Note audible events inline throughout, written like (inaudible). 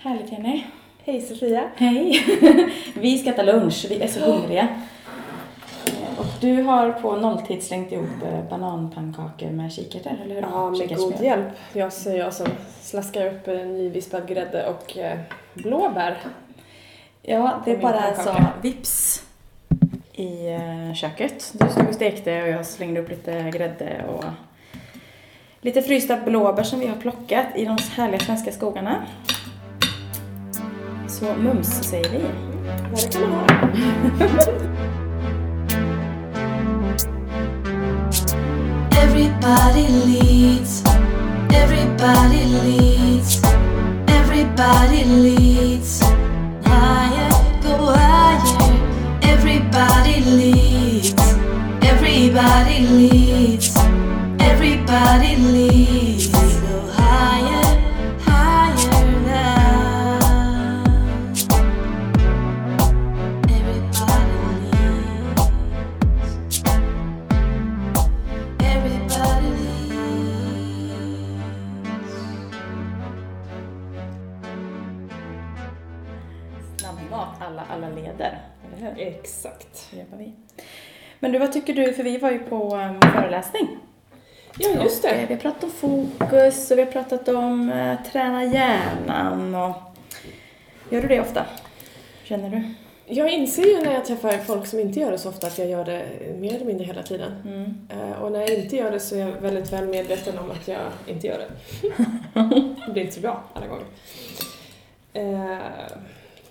Härligt Jenny. Hej Sofia. Hej. (laughs) vi ska äta lunch, vi är så hungriga. Och du har på nolltid slängt ihop eh, bananpannkakor med kikärtor, eller hur? Ja, med god hjälp. Jag så jag som slaskar upp en nyvispad grädde och eh, blåbär. Ja, det är bara pannkaka. alltså vips i eh, köket. Du stod och stekte och jag slängde upp lite grädde och lite frysta blåbär som vi har plockat i de härliga svenska skogarna. Så mums säger vi. Ja, det kan man ha. (laughs) Everybody leads. Everybody leads. Everybody leads. Higher, go higher. Everybody leads. Everybody leads. Everybody leads. Men du, vad tycker du? För vi var ju på um, föreläsning. Ja, just Och, eh, det. Vi har pratat om fokus och vi har pratat om eh, träna hjärnan och... Gör du det ofta? Känner du? Jag inser ju när jag träffar folk som inte gör det så ofta att jag gör det mer eller mindre hela tiden. Mm. Eh, Och när jag inte gör det så är jag väldigt väl medveten om att jag inte gör det. (laughs) det blir inte så bra alla gånger.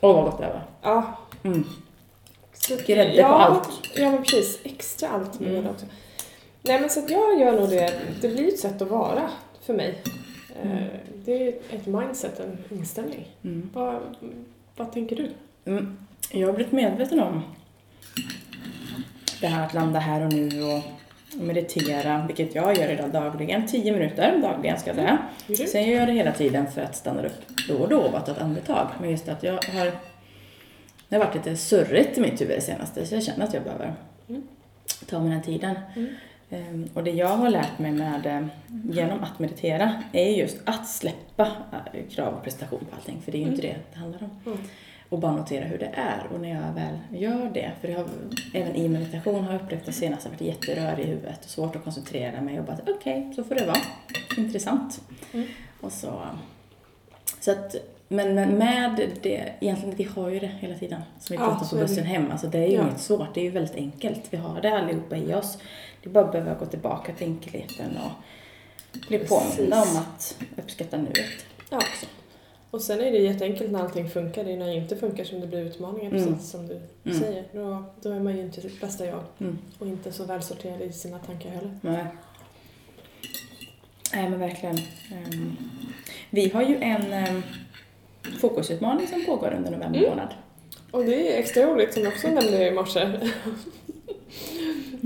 Åh, vad gott det var. Ja. Mm. Grädde ja, på allt. Ja, men precis. Extra allt med Mm. också. Nej, men så att jag gör nog det. Det blir ett sätt att vara för mig. Eh, Mm. Det är ett mindset, en inställning. Mm. Vad, vad tänker du? Mm. Jag har blivit medveten om det här att landa här och nu och meditera, vilket jag gör idag dagligen. 10 minuter dagligen ska jag säga. Du? Sen gör jag det hela tiden för att stanna upp då och då och bara ta ett andetag. Men just att jag har... Det har varit lite surrigt i mitt huvud det senaste så jag känner att jag behöver Mm. ta mig den tiden. Mm. Ehm, Och det jag har lärt mig med, genom att meditera är just att släppa eh, krav och prestation på allting. För det är ju inte det det handlar om. Mm. Och bara notera hur det är. Och när jag väl gör det, för jag har, även i meditation har jag upplevt det senast jag varit jätterörig i huvudet och svårt att koncentrera mig och bara okej, så får det vara. Intressant. Mm. Och så, så att, men med det, egentligen vi har ju det hela tiden. Som vi Ja, pratade så på det. bussen hem. Alltså det är ju Ja. inget svårt, det är ju väldigt enkelt. Vi har det allihopa i oss. Det är bara att behöva gå tillbaka till enkelheten och bli påminna om att uppskatta nuet. Ja. Och sen är det jätteenkelt när allting funkar. Det är när det inte funkar som det blir utmaningar, Mm. precis som du Mm. säger. Då, då är man ju inte sitt bästa jag. Mm. Och inte så välsorterad i sina tankar heller. Nej. Nej men verkligen. Ehm, vi har ju en um, fokusutmaning som pågår under november Mm. månad. Och det är extra roligt, som jag också nämnde i morse.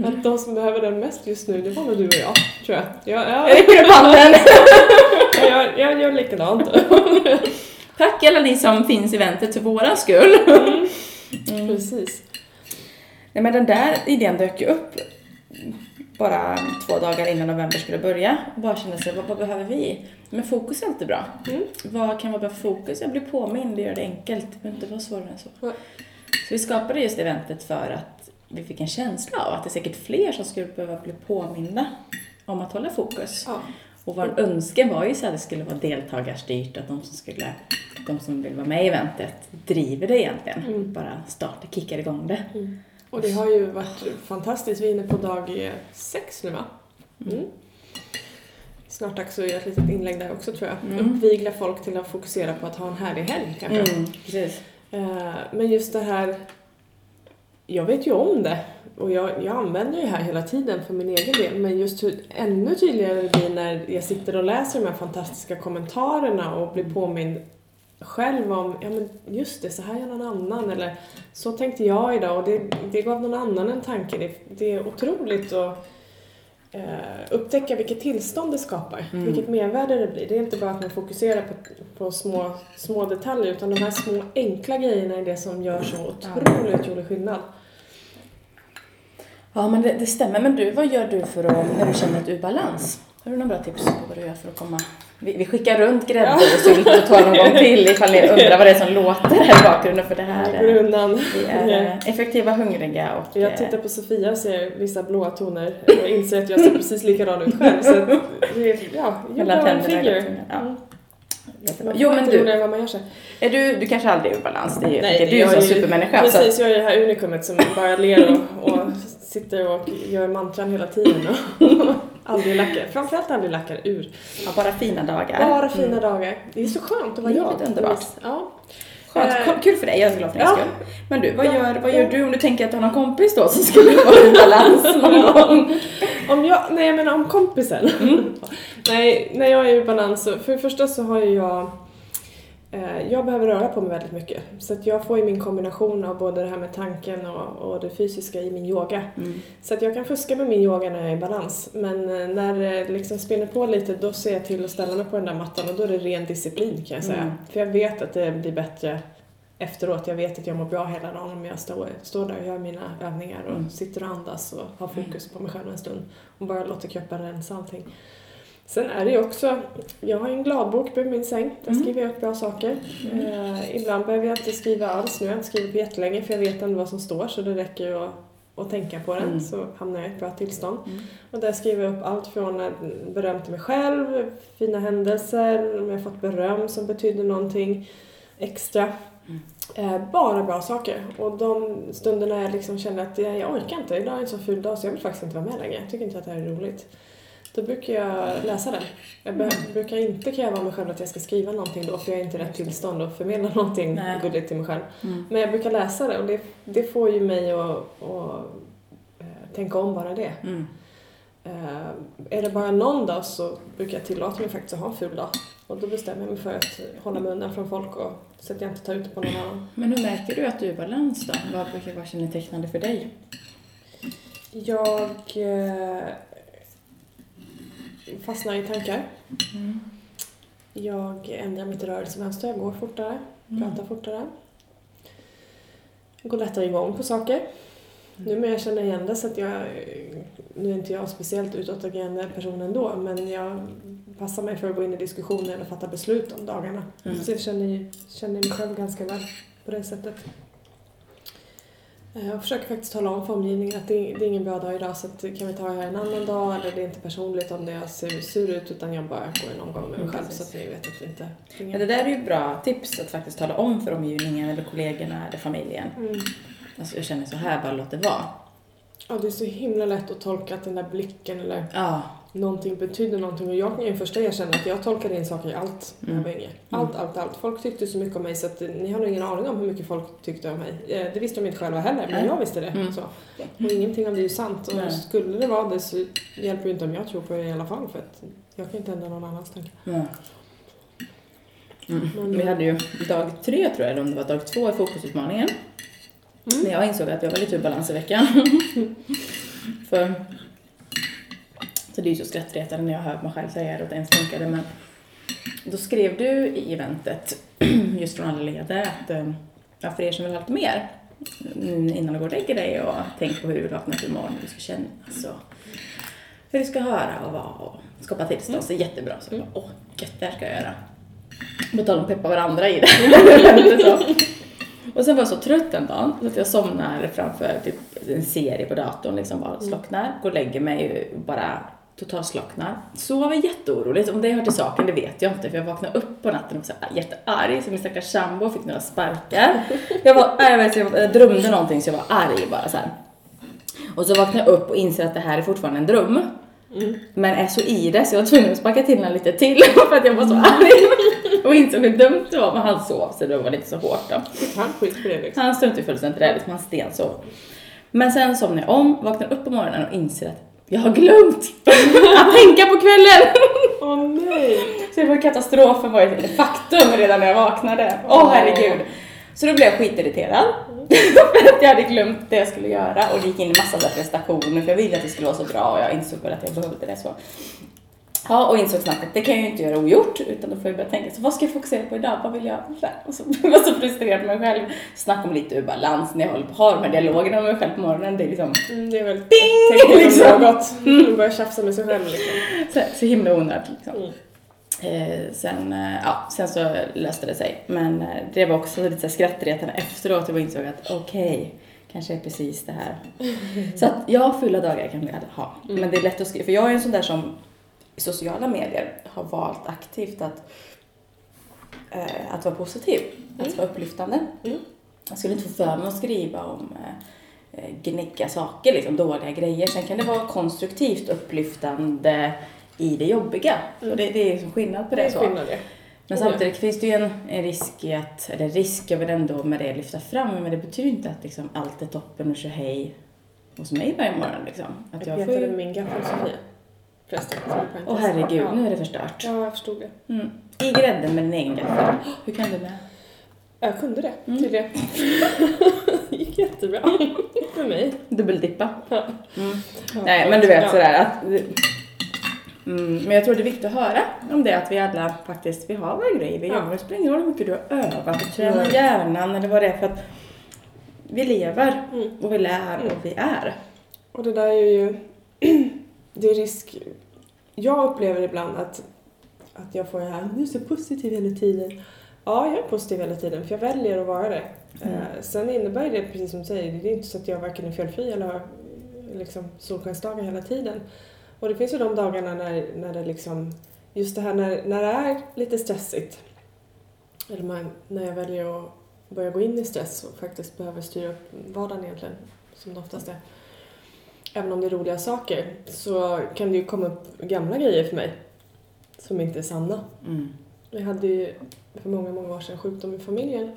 Att de som behöver den mest just nu, det var nog du och jag, tror jag. Jag, jag, Räcker upp handen! jag, jag gör likadant. Tack alla ni som finns i eventet för våran skull. Mm. Precis. Nej men den där idén dök ju upp bara två dagar innan november skulle börja och bara kände sig, vad, vad behöver vi? Men fokus är alltid bra. Mm. Vad kan vara bra för fokus? Jag blir påmind, det gör det enkelt. Det behöver inte vara svårare än så. Nej. Så vi skapade just eventet för att vi fick en känsla av att det är säkert fler som skulle behöva bli påminda om att hålla fokus. Ja. Och vår önskan var ju så att det skulle vara deltagarstyrt, att de som skulle de som vill vara med i eventet driver det egentligen. Mm. Bara startar, kickar igång det. Mm. Och det har ju varit fantastiskt. Vi är inne på dag sex nu va? Mm. Snart dags att göra ett litet inlägg där också tror jag. Mm. Uppvigla folk till att fokusera på att ha en härlig helg kanske. Mm, precis. Eh, Men just det här, jag vet ju om det och jag, jag använder det här hela tiden för min egen del men just hur ännu tydligare det blir när jag sitter och läser de här fantastiska kommentarerna och blir påmind själv om, ja men just det, så här gör någon annan eller så tänkte jag idag och det, det gav någon annan en tanke. Det, det är otroligt att upptäcka vilket tillstånd det skapar, Mm. vilket mervärde det blir. Det är inte bara att man fokuserar på, på små, små detaljer utan de här små enkla grejerna är det som gör så otroligt otrolig skillnad. Ja, men det, det stämmer. Men du, vad gör du för att, när du känner att du är i balans? Har du några bra tips på vad du gör för att komma... Vi, vi skickar runt grädde och sylt och tar någon gång till ifall ni undrar vad det är som låter här i bakgrunden för det här är, vi är (laughs) eh, effektiva, hungriga och... Jag eh, tittar på Sofia och ser vissa blåa toner och inser att jag ser precis likadan ut själv. Så att (laughs) är, ja, you tänderna i figure. ja. Mm. jättebra. Jo men du, vad man gör sig. är du, du kanske aldrig är ur balans, det är ju Nej, det är det du gör som ju- supermänniska. Så Precis, jag är det här unikumet som bara ler och, och sitter och gör mantran hela tiden och aldrig lackar. Framförallt aldrig lackar ur. ja, bara fina dagar. Bara fina Mm. dagar. Det är så skönt att vara jag. är underbart. Ja. Skönt, Eh, kul för dig, jag är så glad för din ja. skull. Men du, vad Ja, gör, vad ja. gör du om du tänker att du har någon kompis då som skulle vara i balans (laughs) någon gång? Om jag, nej jag menar om kompisen. Mm. (laughs) nej, när jag är i balans så, för det första så har ju jag jag behöver röra på mig väldigt mycket. Så att jag får ju min kombination av både det här med tanken och, och det fysiska i min yoga. Mm. Så att jag kan fuska med min yoga när jag är i balans. Men eh, när det liksom spinner på lite då ser jag till att ställa mig på den där mattan och då är det ren disciplin kan jag säga. Mm. För jag vet att det blir bättre efteråt. Jag vet att jag mår bra hela dagen om jag står, står där och gör mina övningar och Mm. sitter och andas och har fokus på mig själv en stund och bara låter kroppen rensa allting. Sen är det ju också, jag har en gladbok bredvid min säng, där Mm. skriver jag upp bra saker. Eh, ibland behöver jag inte skriva alls, nu har jag inte skrivit på jättelänge för jag vet ändå vad som står så det räcker ju att, att tänka på den Mm. så hamnar jag i ett bra tillstånd. Mm. Och där skriver jag upp allt från beröm till mig själv, fina händelser, om jag har fått beröm som betyder någonting extra. Mm. Eh, bara bra saker. Och de stunderna jag liksom känner att jag, jag orkar inte, idag är en så ful dag så jag vill faktiskt inte vara med längre. Jag tycker inte att det här är roligt. Då brukar jag läsa den. Jag be- brukar inte kräva av mig själv att jag ska skriva någonting då för jag är inte i rätt tillstånd och förmedla (laughs) någonting Nej. gulligt till mig själv. Mm. Men jag brukar läsa det och det, det får ju mig att, att eh, tänka om bara det. Mm. Eh, är det bara någon dag så brukar jag tillåta mig faktiskt att ha en ful dag. Och då bestämmer jag mig för att hålla mig undan från folk och så att jag inte tar ut det på någon annan. Men hur märker du att du är i balans då? Vad brukar vara kännetecknande för dig? Jag eh, fastnar i tankar. Mm. Jag ändrar mitt rörelsemönster, jag går fortare, Mm. pratar fortare. Jag går lättare igång på saker. Nu men jag känner igen det så att jag, nu är inte jag speciellt utåtagerande person ändå men jag passar mig för att gå in i diskussioner eller fatta beslut om dagarna. Mm. Så jag känner, känner mig själv ganska väl på det sättet. Eh, Jag försöker faktiskt tala om för omgivningen att det är, ingen bra dag idag så att kan vi ta det här en annan dag eller det är inte personligt om det jag ser sur ut utan jag bara går en omgång med mig Mm, själv så att ni vet att det inte Men det där är ju bra tips att faktiskt tala om för omgivningen eller kollegorna eller familjen. Mm. Alltså jag känner så här, bara låt det vara. Ja, det är så himla lätt att tolka att den där blicken eller Ja. Någonting betyder någonting. Och jag är den första erkänna att jag tolkade in saker i allt när jag var yngre. Allt, allt, allt. Folk tyckte så mycket om mig så att eh, ni har nog ingen aning om hur mycket folk tyckte om mig. Eh, Det visste de inte själva heller, men jag visste det. Mm. Så. Och ingenting av det är ju sant. Och Nej. skulle det vara det så hjälper ju inte om jag tror på det i alla fall för att jag kan inte ändra någon annans tankar. Mm. Vi hade ju dag tre tror jag, eller om det var dag två i fokusutmaningen. Mm. När jag insåg att jag var lite ur balans i veckan. (laughs) För så det är ju så skrattretande när jag hör mig själv säga det och det ens funkade men då skrev du i eventet, (clears throat) just från alla ledare, att eh, ja, för er som vill ha lite mer mm, innan du går och lägger dig och tänk på hur du vill vakna upp imorgon, hur du ska känna så hur du ska höra och vara och skapa tillstånd. Så jättebra. Så jag bara, åh, gött, det här ska jag göra. På tal om peppa varandra i det. (laughs) så. Och sen var jag så trött en dag så att jag somnar framför typ en serie på datorn, liksom bara slocknar, går och lägger mig och bara totalt slocknar. Sover jätteoroligt. Om det hör till saken, det vet jag inte för jag vaknade upp på natten och var jättearg så min stackars sambo fick några sparkar. Jag var, jag, vet, jag, drömde någonting så jag var arg bara så här. Och så vaknar jag upp och inser att det här är fortfarande en dröm. Men är så i det så jag var tvungen att sparka till honom lite till (laughs) för att jag var så arg. Och insåg hur dumt det var men han sov så det var lite så hårt då. Han skit på det liksom? Han struntade ju fullständigt i det, liksom, han stensov. Men sen somnade jag om, vaknade upp på morgonen och inser att jag har glömt att tänka på kvällen. (laughs) Åh nej! Så det var katastrofen var ett faktum redan när jag vaknade. Åh herregud. Så då blev jag skitirriterad. (laughs) för att jag hade glömt det jag skulle göra och det gick in i massa prestationer för jag ville att det skulle vara så bra och jag insåg väl att jag behövde det så. Ja, och insåg snabbt att det kan jag ju inte göra ogjort, utan då får jag börja tänka, så vad ska jag fokusera på idag? Vad vill jag? Och så (laughs) blev jag så frustrerad med mig själv. Snacka om lite ur balans när jag håller på, har de här dialogerna med mig själv på morgonen. Det är liksom Mm, det är väl Ding! Liksom. något. (laughs) Mm. Börja tjafsa med sig själv liksom. så, så himla onödigt. Liksom. Mm. Eh, sen, eh, ja, sen så löste det sig. Men eh, det var också lite skrattretande efteråt. Jag insåg att okej, kanske är precis det här. (laughs) Så att ja, fulla dagar kan vi alla ha. Mm. Men det är lätt att skriva. För jag är en sån där som i sociala medier har valt aktivt att, eh, att vara positiv. Att Mm. vara upplyftande. Mm. Jag skulle inte få för mig att skriva om eh, eh, gnägga saker, liksom dåliga grejer. Sen kan det vara konstruktivt upplyftande i det jobbiga. Mm. Och det, det är liksom skillnad på det. Det så. skillnad det. Men ja. samtidigt finns det ju en, en risk i att, eller risk jag vill ändå med det lyfta fram, men det betyder inte att liksom allt är toppen och kör hej hos mig varje morgon liksom. Att Jag jag får min gaffel Sofia. Förresten. Åh herregud, Ja. nu är det förstört. Ja, jag förstod det. Mm. I grädden med din egen gaffel. Hur kan du med? Jag kunde det, Mm. tydligen. (laughs) det gick jättebra. För mig. Dubbeldippa. Ja. Mm. Ja, Nej, men du vet ja. sådär att... Mm, men jag tror det är viktigt att höra om det, att vi alla faktiskt, vi har våra grejer vi Ja. gör. Det spelar ingen roll hur mycket du har övat och tränat Nej. hjärnan eller vad det är för att vi lever Mm. och vi lär Mm. och vi är. Och det där är ju... (clears throat) det är risk... Jag upplever ibland att, att jag får det här, du är så positiv hela tiden. Ja, jag är positiv hela tiden för jag väljer att vara det. Mm. Eh, sen innebär det, precis som du säger, det är inte så att jag varken är felfri eller har liksom, solskensdagar hela tiden. Och det finns ju de dagarna när, när det liksom, just det här när, när det är lite stressigt. Eller man, när jag väljer att börja gå in i stress och faktiskt behöver styra upp vardagen egentligen, som det oftast är. Även om det är roliga saker så kan det ju komma upp gamla grejer för mig som inte är sanna. Mm. Jag hade ju för många, många år sedan sjukdom i familjen.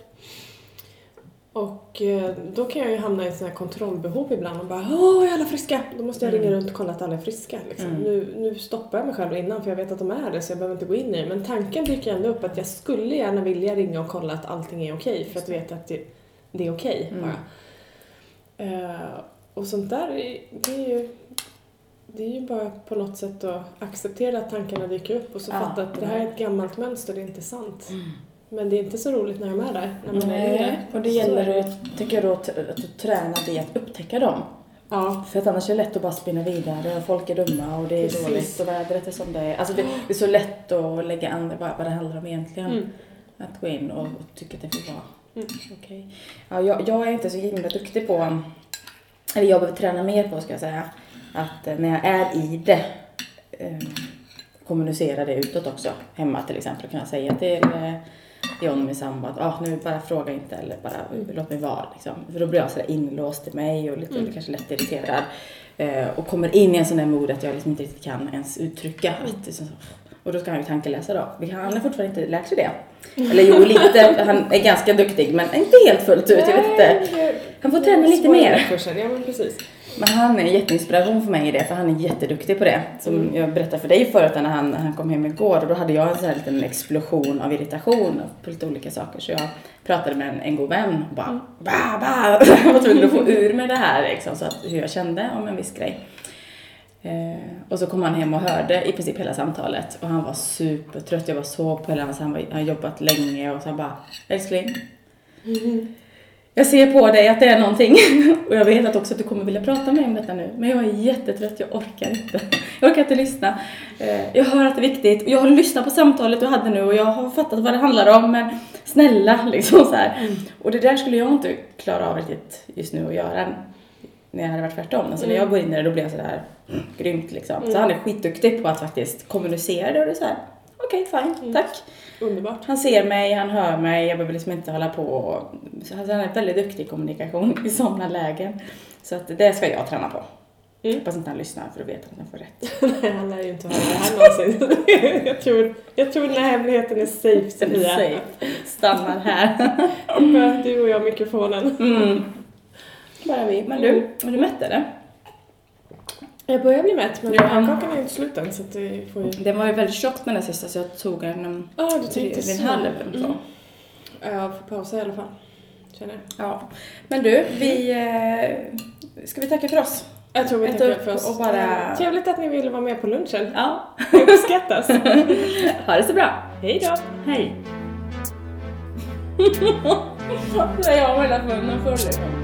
Och eh, då kan jag ju hamna i ett sånt här kontrollbehov ibland och bara Åh, är alla friska? Då måste jag Mm. ringa runt och kolla att alla är friska. Liksom. Mm. Nu, nu stoppar jag mig själv innan för jag vet att de är det så jag behöver inte gå in i det. Men tanken dyker ändå upp att jag skulle gärna vilja ringa och kolla att allting är okej för att veta att det, det är okej Mm. bara. Och sånt där, är- det är ju det är ju bara på något sätt att acceptera att tankarna dyker upp och så Ja. fatta att det här är ett gammalt mönster, det är inte sant. Mm. Men det är inte så roligt när de är där, när man är Nej, det. och det gäller är det. att, tycker jag då, att att träna dig att upptäcka dem. Ja, För att annars är det lätt att bara spinna vidare och folk är dumma och det är Precis. dåligt och vädret är som det är. Alltså det, det är så lätt att lägga an vad, vad det handlar om egentligen. mm. Att gå in och, och tycka att det får vara Mm. okej. Ja, jag, jag är inte så himla duktig på, eller jag behöver träna mer på ska jag säga, att eh, när jag är i det eh, kommunicera det utåt också. Hemma till exempel kunna säga till eh, John min sambo att ah, nu bara fråga inte eller bara låt mig vara. Liksom. För då blir jag sådär inlåst i mig och lite, Mm. kanske lätt irriterad. Eh, och kommer in i en sån där mod att jag liksom inte riktigt kan ens uttrycka. Att, så, och då ska han ju tankeläsa då. Han har fortfarande inte lärt sig det. Eller jo, lite. Han är ganska duktig men inte helt fullt ut. Jag vet inte. Han får träna lite mer. Ja, men precis. Men han är en jätteinspiration för mig i det, för han är jätteduktig på det. Som Mm. jag berättade för dig förut när han, han kom hem igår och då hade jag en sån här liten explosion av irritation på lite olika saker. Så jag pratade med en, en god vän och bara Mm. ba, ba. (laughs) Jag var tvungen att få ur mig det här liksom, så att hur jag kände om en viss grej. Eh, och så kom han hem och hörde i princip hela samtalet och han var supertrött. Jag var så på hela hans, han, har jobbat länge och så han bara älskling, jag ser på dig att det är någonting (laughs) och jag vet att också att du kommer vilja prata med mig om detta nu. Men jag är jättetrött, jag orkar inte. (laughs) Jag orkar inte lyssna. Eh, Jag hör att det är viktigt och jag har lyssnat på samtalet du hade nu och jag har fattat vad det handlar om men snälla (laughs) liksom så här. Och det där skulle jag inte klara av riktigt just nu att göra när jag hade varit tvärtom. Alltså när jag går in i det då blir jag sådär mm, grymt liksom. Så Mm. han är skitduktig på att faktiskt kommunicera det och det är såhär okej fine, Mm. tack. Underbart. Han ser mig, han hör mig, jag behöver liksom inte hålla på. och- Så han är väldigt duktig i kommunikation (laughs) i sådana lägen. Så att det ska jag träna på. Mm. Hoppas inte han lyssnar för då vet han att han får rätt. (laughs) Nej, han lär ju inte höra det här någonsin. (laughs) jag, tror, jag tror den här hemligheten är safe, Den är Sofia. safe. Stannar här. Du och jag mikrofonen. Mm. Bara vi. Men du, mm. är du mätt eller? Jag börjar bli mätt men pannkakan är inte slut än så att vi får ju... Den var ju väldigt tjock den sista så jag tog en... Um, ja, ah, du tänkte så. En halv eller så. Mm. Jag får pausa i alla fall. Känner. Ja. Men du, vi... Mm. Eh, ska vi tacka för oss? Jag tror vi tackar för oss. Och bara... Eh, trevligt att ni ville vara med på lunchen. Ja. Det uppskattas. (laughs) ha det så bra. Hej då. Hej. (laughs) Jag har hela munnen full.